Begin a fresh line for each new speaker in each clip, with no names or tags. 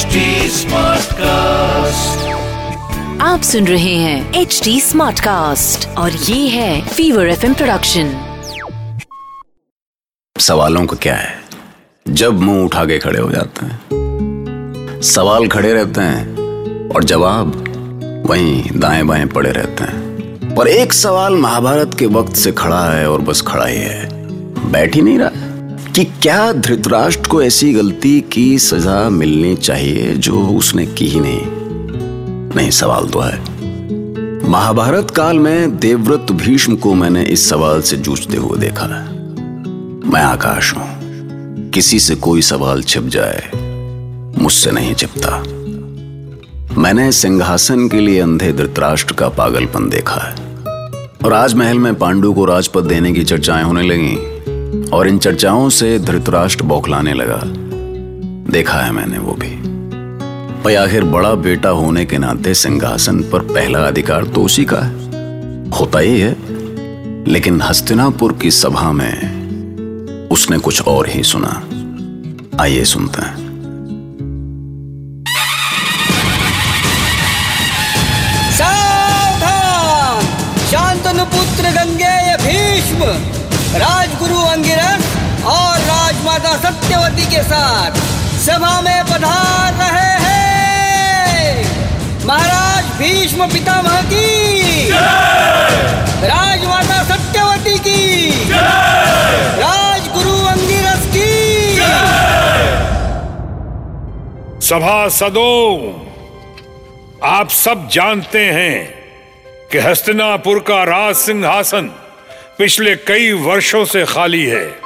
HD Smartcast.
आप सुन रहे हैं एच डी स्मार्ट कास्ट और ये है फीवर एफ़ प्रोडक्शन
सवालों का क्या है? जब मुँह उठा के खड़े हो जाते हैं। सवाल खड़े रहते हैं और जवाब वहीं दाएँ बाएँ पड़े रहते हैं। पर एक सवाल महाभारत के वक्त से खड़ा है और बस खड़ा ही है। बैठ ही नहीं रहा। कि क्या धृतराष्ट्र को ऐसी गलती की सजा मिलनी चाहिए जो उसने की ही नहीं? नहीं, सवाल तो है। महाभारत काल में देवव्रत भीष्म को मैंने इस सवाल से जूझते हुए देखा। मैं आकाश हूँ। किसी से कोई सवाल छिप जाए, मुझसे नहीं छिपता। मैंने सिंहासन के लिए अंधे धृतराष्ट्र का पागलपन देखा है। और आज महल में पांडु को राजपद देने की चर्चाएँ होने लगी। और इन चर्चाओं से धृतराष्ट्र बौखलाने लगा। देखा है मैंने वो भी। भाई, आखिर बड़ा बेटा होने के नाते सिंहासन पर पहला अधिकार तो उसी का है। होता ही है। लेकिन हस्तिनापुर की सभा में उसने कुछ और ही सुना। आइए सुनते हैं।
राजगुरु अंगिरस और राजमाता सत्यवती के साथ सभा में पधार रहे हैं। महाराज भीष्म पितामह की। राजमाता सत्यवती की। राजगुरु अंगिरस की।
सभासदों आप सब जानते हैं कि हस्तिनापुर का राज सिंहासन पिछले कई वर्षों से खाली है।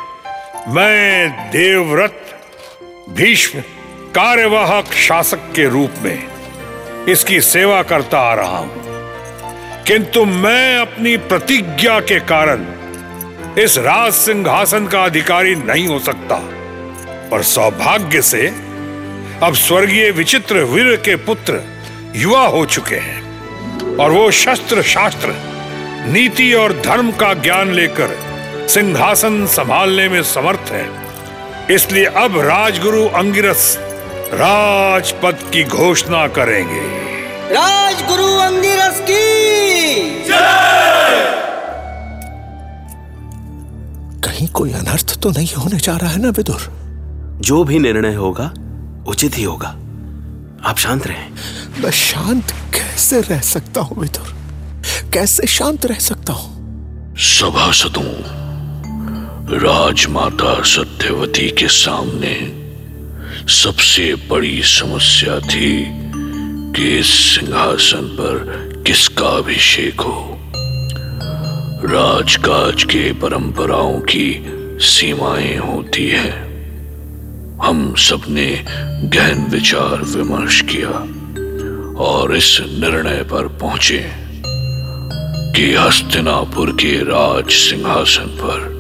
मैं देवव्रत, भीष्म, कार्यवाहक शासक के रूप में इसकी सेवा करता आ रहा हूँ। किंतु मैं अपनी प्रतिज्ञा के कारण इस राज सिंहासन का अधिकारी नहीं हो सकता पर सौभाग्य से अब स्वर्गीय विचित्र वीर के पुत्र युवा हो चुके हैं और वो शस्त्र शास्त्र नीति और धर्म का ज्ञान लेकर सिंहासन संभालने में समर्थ है। इसलिए अब राजगुरु अंगिरस राजपद की घोषणा करेंगे।
राजगुरु अंगिरस की
कहीं कोई अनर्थ तो नहीं होने जा रहा है ना विदुर?
जो भी निर्णय होगा उचित ही होगा। आप शांत रहें।
मैं शांत कैसे रह सकता हूँ विदुर? कैसे शांत रह सकता हूँ?
सभासदों राजमाता सत्यवती के सामने सबसे बड़ी समस्या थी कि इस सिंहासन पर किसका अभिषेक हो। राजकाज के परंपराओं की सीमाएँ होती है। हम सबने गहन विचार विमर्श किया और इस निर्णय पर पहुँचे। कि हस्तिनापुर के राज सिंहासन पर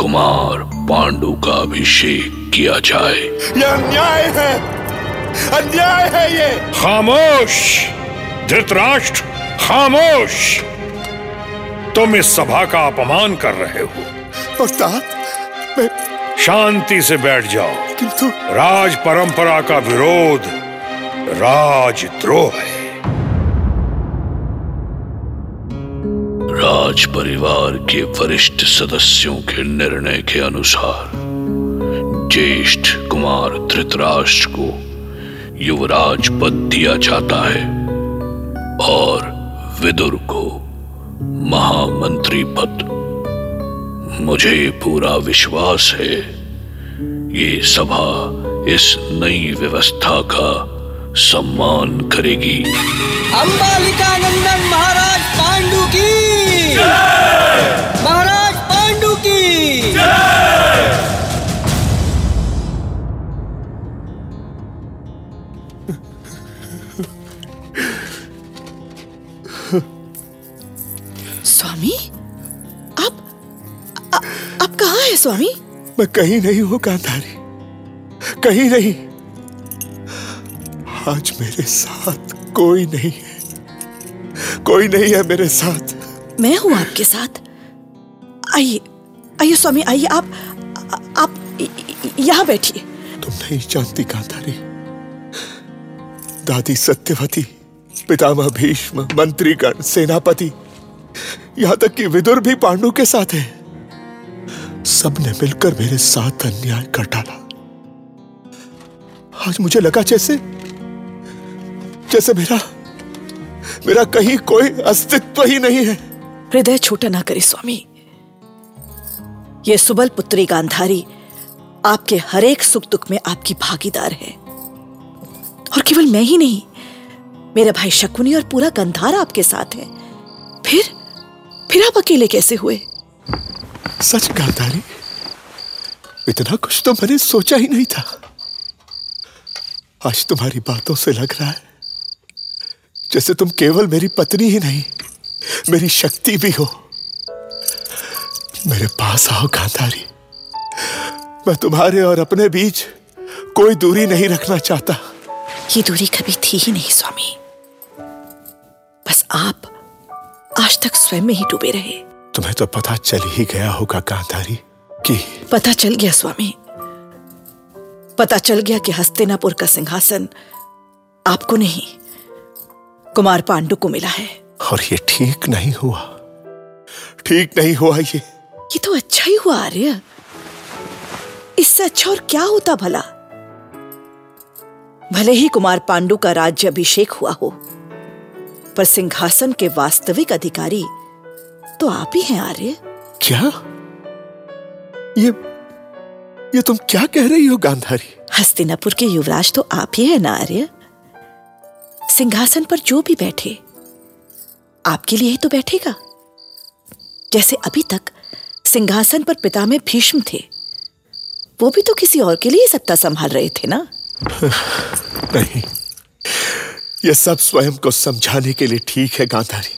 कुमार पांडु का अभिषेक किया जाए।
यह अन्याय है। अन्याय है ये।
खामोश! धृतराष्ट्र खामोश! तुम इस सभा का अपमान कर रहे हो।
मैं
शांति से बैठ जाओ।
किंतु
राज परंपरा का विरोध राजद्रोह है।
राज परिवार के वरिष्ठ सदस्यों के निर्णय के अनुसार, ज्येष्ठ कुमार धृतराष्ट्र को युवराज पद दिया जाता है और विदुर को महामंत्री पद। मुझे पूरा विश्वास है, ये सभा इस नई व्यवस्था का सम्मान करेगी।
अंबालिका नंदन महाराज पांडु की। महाराज पांडु की।
स्वामी आप आ- आप कहाँ है स्वामी?
मैं कहीं नहीं हूँ गांधारी कहीं नहीं। आज मेरे साथ कोई नहीं है। कोई नहीं है मेरे साथ।
मैं हूँ आपके साथ। आइए आइए स्वामी आइए आप आप यहाँ बैठिए।
तुम नहीं जानती गांधारी। दादी सत्यवती पितामह भीष्म मंत्रीगण सेनापति यहाँ तक कि विदुर भी पांडु के साथ है। सबने मिलकर मेरे साथ अन्याय कर डाला। आज मुझे लगा जैसे जैसे मेरा मेरा कहीं कोई अस्तित्व ही नहीं है।
हृदय छोटा ना करे स्वामी। ये सुबल पुत्री गांधारी आपके हर एक सुख दुख में आपकी भागीदार है। और केवल मैं ही नहीं मेरा भाई शकुनी और पूरा गंधार आपके साथ है। फिर फिर आप अकेले कैसे हुए?
सच गांधारी इतना कुछ तो मैंने सोचा ही नहीं था। आज तुम्हारी बातों से लग रहा है जैसे तुम केवल मेरी पत्नी ही नहीं मेरी शक्ति भी हो। मेरे पास आओ गांधारी। मैं तुम्हारे और अपने बीच कोई दूरी नहीं रखना चाहता।
ये दूरी कभी थी ही नहीं स्वामी। बस आप आज तक स्वयं में ही डूबे रहे।
तुम्हें तो पता चल ही गया होगा गांधारी कि
पता चल गया स्वामी। पता चल गया कि हस्तिनापुर का सिंहासन आपको नहीं कुमार पांडु को मिला है।
और ये ठीक नहीं हुआ। ठीक नहीं हुआ ये।
ये तो अच्छा ही हुआ आर्य। इससे अच्छा और क्या होता भला? भले ही कुमार पांडु का राज्य अभिषेक हुआ हो पर सिंहासन के वास्तविक अधिकारी तो आप ही हैं आर्य।
क्या? ये ये तुम क्या कह रही हो गांधारी?
हस्तिनापुर के युवराज तो आप ही हैं ना आर्य? सिंहासन पर जो भी बैठे आपके लिए ही तो बैठेगा। जैसे अभी तक सिंहासन पर पिता में भीष्म थे वो भी तो किसी और के लिए सत्ता संभाल रहे थे ना?
नहीं ये सब स्वयं को समझाने के लिए ठीक है गांधारी।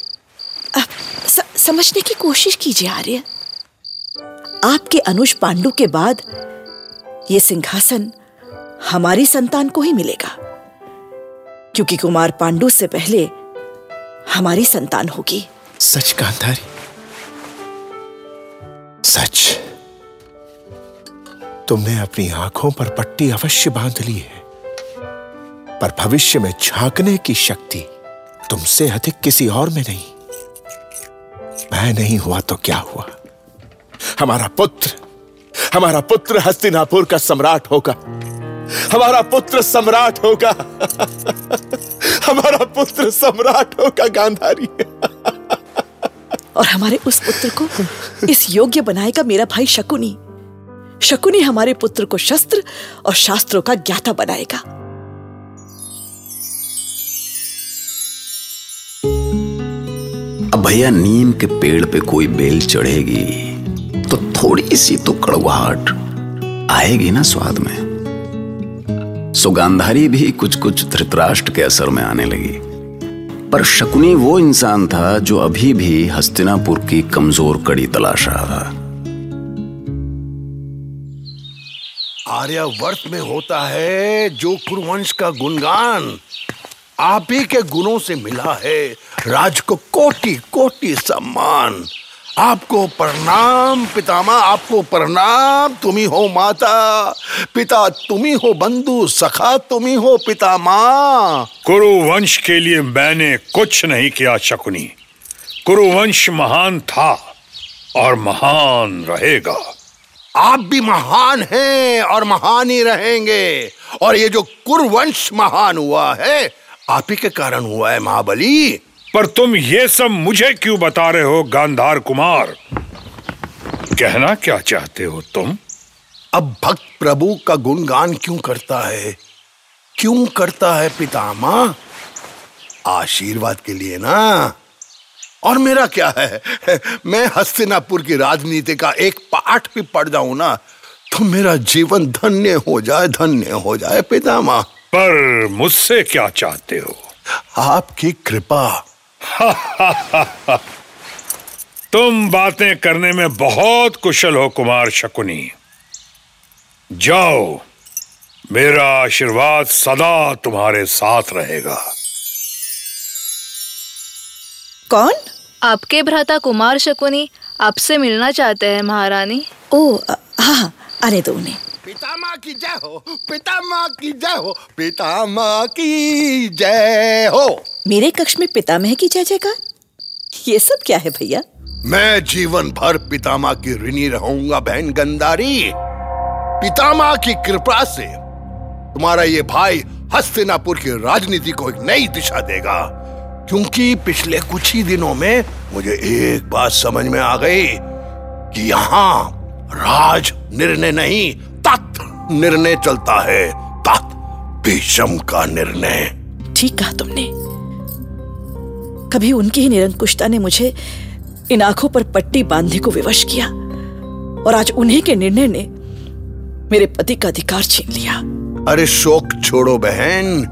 अब स, समझने की कोशिश कीजिए आर्य। आपके अनुज पांडु के बाद ये सिंहासन हमारी संतान को ही मिलेगा। क्योंकि कुमार पांडु से पहले हमारी संतान होगी।
सच गांधारी। सच। तुमने अपनी आँखों पर पट्टी अवश्य बाँध ली है, पर भविष्य में झांकने की शक्ति तुमसे अधिक किसी और में नहीं। मैं नहीं हुआ तो क्या हुआ? हमारा पुत्र हमारा पुत्र हस्तिनापुर का सम्राट होगा। हमारा पुत्र सम्राट होगा। हमारा पुत्र सम्राट होगा गांधारी।
और हमारे उस पुत्र को इस योग्य बनाएगा मेरा भाई शकुनी। शकुनी हमारे पुत्र को शस्त्र और शास्त्रों का ज्ञाता बनाएगा।
अब भैया नीम के पेड़ पे कोई बेल चढ़ेगी तो थोड़ी सी तो कड़वाहट आएगी ना स्वाद में। सुगांधारी भी कुछ कुछ धृतराष्ट्र के असर में आने लगी। पर शकुनी वो इंसान था जो अभी भी हस्तिनापुर की कमज़ोर कड़ी तलाश रहा था।
आर्यावर्त में होता है जो कुरुवंश का गुणगान आप ही के गुणों से मिला है। राज को कोटि कोटि सम्मान। आपको प्रणाम पितामा आपको प्रणाम तुम्ही हो माता। पिता तुम्ही हो बंधु सखा तुम्ही हो पितामह।
कुरुवंश के लिए मैंने कुछ नहीं किया शकुनी। कुरुवंश महान था और महान रहेगा।
आप भी महान हैं और महान ही रहेंगे। और ये जो कुरुवंश महान हुआ है आप ही के कारण हुआ है महाबली।
पर तुम ये सब मुझे क्यों बता रहे हो गांधार कुमार? कहना क्या चाहते हो तुम?
अब भक्त प्रभु का गुणगान क्यों करता है? क्यों करता है पितामा आशीर्वाद के लिए ना? और मेरा क्या है? मैं हस्तिनापुर की राजनीति का एक पाठ भी पढ़ जाऊँ ना तो मेरा जीवन धन्य हो जाए धन्य हो जाए पितामा
पर मुझसे क्या चाहते हो?
आपकी कृपा
तुम बातें करने में बहुत कुशल हो कुमार शकुनी। जाओ मेरा आशीर्वाद सदा तुम्हारे साथ रहेगा।
कौन?
आपके भ्राता कुमार शकुनी आपसे मिलना चाहते हैं महारानी।
ओ हाँ हाँ, आने दो उन्हें।
पितामह की जय हो पितामह की जय हो पितामह की जय हो।
मेरे कक्ष में पितामह की जय जयकार? ये सब क्या है भैया?
मैं जीवन भर पितामह की ऋणी रहूँगा बहन गंदारी पितामह की कृपा से तुम्हारा ये भाई हस्तिनापुर की राजनीति को एक नई दिशा देगा। क्योंकि पिछले कुछ ही दिनों में मुझे एक बात समझ में आ गई कि यहाँ राज निर्णय नहीं निर्णय चलता है। तत् भीषम का निर्णय।
ठीक कहा तुमने। कभी उनकी ही निरंकुशता ने मुझे इन आँखों पर पट्टी बांधने को विवश किया और आज उन्हीं के निर्णय ने मेरे पति का अधिकार छीन लिया।
अरे शोक छोड़ो बहन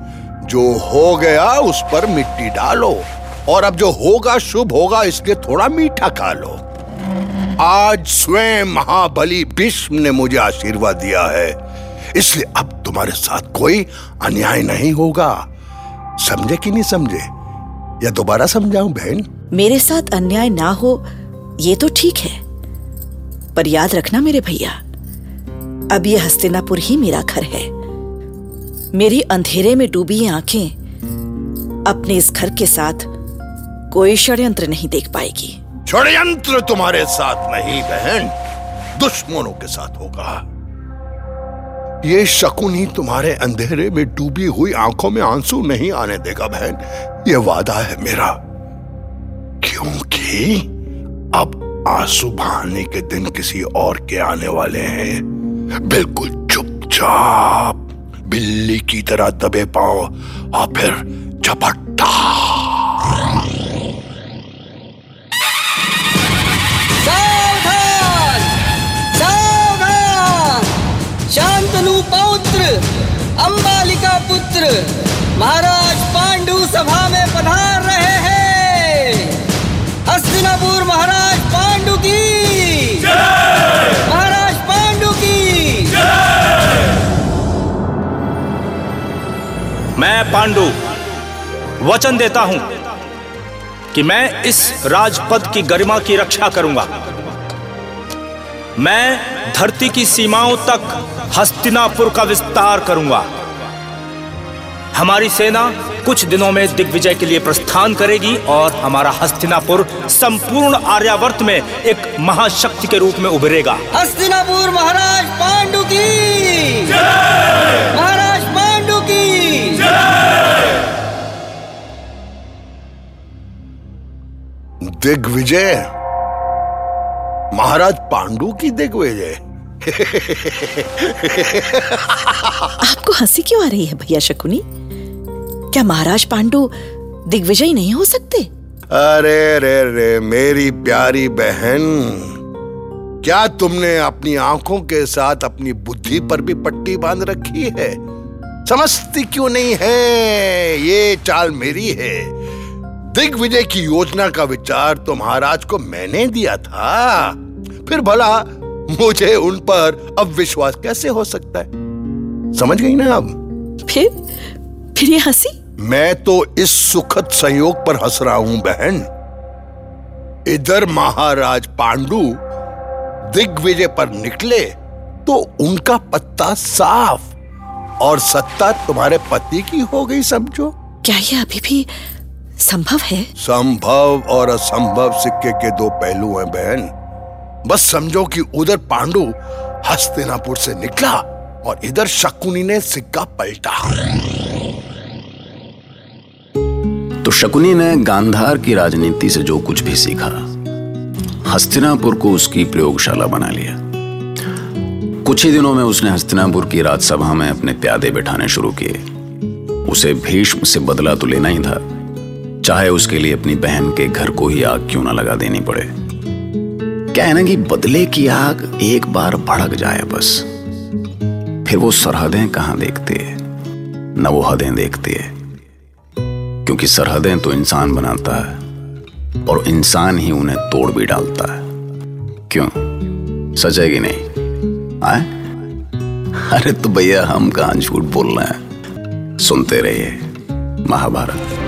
जो हो गया उस पर मिट्टी डालो और अब जो होगा शुभ होगा इसलिए थोड़ा मीठा खा लो। आज स्वयं महाबली भीष्म ने मुझे आशीर्वाद दिया है। इसलिए अब तुम्हारे साथ कोई अन्याय नहीं होगा। समझे कि नहीं समझे? या दोबारा समझाऊं बहन?
मेरे साथ अन्याय ना हो ये तो ठीक है। पर याद रखना मेरे भैया अब ये हस्तिनापुर ही मेरा घर है। मेरी अंधेरे में डूबी आँखें अपने इस घर के साथ कोई षड्यंत्र नहीं देख पाएगी।
षड्यंत्र तुम्हारे साथ नहीं बहन। दुश्मनों के साथ होगा। ये शकुन ही तुम्हारे अंधेरे में डूबी हुई आँखों में आँसू नहीं आने देगा, बहन। ये वादा है मेरा। क्योंकि अब आँसू बहाने के दिन किसी और के आने वाले हैं। बिल्कुल चुपचाप बिल्ली की तरह दबे पाओ और फिर झपट्टा
अंबालिका पुत्र, महाराज पांडु सभा में पधार रहे हैं। हस्तिनापुर महाराज पांडु की। महाराज पांडु की।
मैं पांडु वचन देता हूँ कि मैं इस राजपद की गरिमा की रक्षा करूँगा। मैं धरती की सीमाओं तक हस्तिनापुर का विस्तार करूँगा। हमारी सेना कुछ दिनों में दिग्विजय के लिए प्रस्थान करेगी और हमारा हस्तिनापुर संपूर्ण आर्यावर्त में एक महाशक्ति के रूप में उभरेगा।
हस्तिनापुर महाराज पांडु की। महाराज पांडु की।
दिग्विजय महाराज पांडु की दिग्विजय
आपको हँसी क्यों आ रही है भैया शकुनी? क्या महाराज पांडु दिग्विजय नहीं हो सकते?
अरे रे रे मेरी प्यारी बहन क्या तुमने अपनी आँखों के साथ अपनी बुद्धि पर भी पट्टी बाँध रखी है? समझती क्यों नहीं है? ये चाल मेरी है। दिग्विजय की योजना का विचार तो महाराज को मैंने दिया था। फिर भला मुझे उन पर अब विश्वास कैसे हो सकता है? समझ गई ना अब
फिर फिर ये हँसी?
मैं तो इस सुखद संयोग पर हंस रहा हूँ बहन। इधर महाराज पांडु दिग्विजय पर निकले तो उनका पत्ता साफ़ और सत्ता तुम्हारे पति की हो गई समझो।
क्या ये अभी भी संभव है?
संभव और असंभव सिक्के के दो पहलू हैं बहन। बस समझो कि उधर पांडु हस्तिनापुर से निकला और इधर शकुनी ने सिक्का पलटा।
तो शकुनी ने गांधार की राजनीति से जो कुछ भी सीखा हस्तिनापुर को उसकी प्रयोगशाला बना लिया। कुछ ही दिनों में उसने हस्तिनापुर की राजसभा में अपने प्यादे बैठाने शुरू किए। उसे भीष्म से बदला तो लेना ही था। चाहे उसके लिए अपनी बहन के घर को ही आग क्यों ना लगा देनी पड़े। क्या है ना कि बदले की आग एक बार भड़क जाए बस। फिर वो सरहदें कहाँ देखते न वो हदें देखती है। क्योंकि सरहदें तो इंसान बनाता है, और इंसान ही उन्हें तोड़ भी डालता है। क्यों? सजेगी नहीं। आए? अरे तो भैया, हम कहाँ झूठ बोल रहे हैं? सुनते रहिए, महाभारत।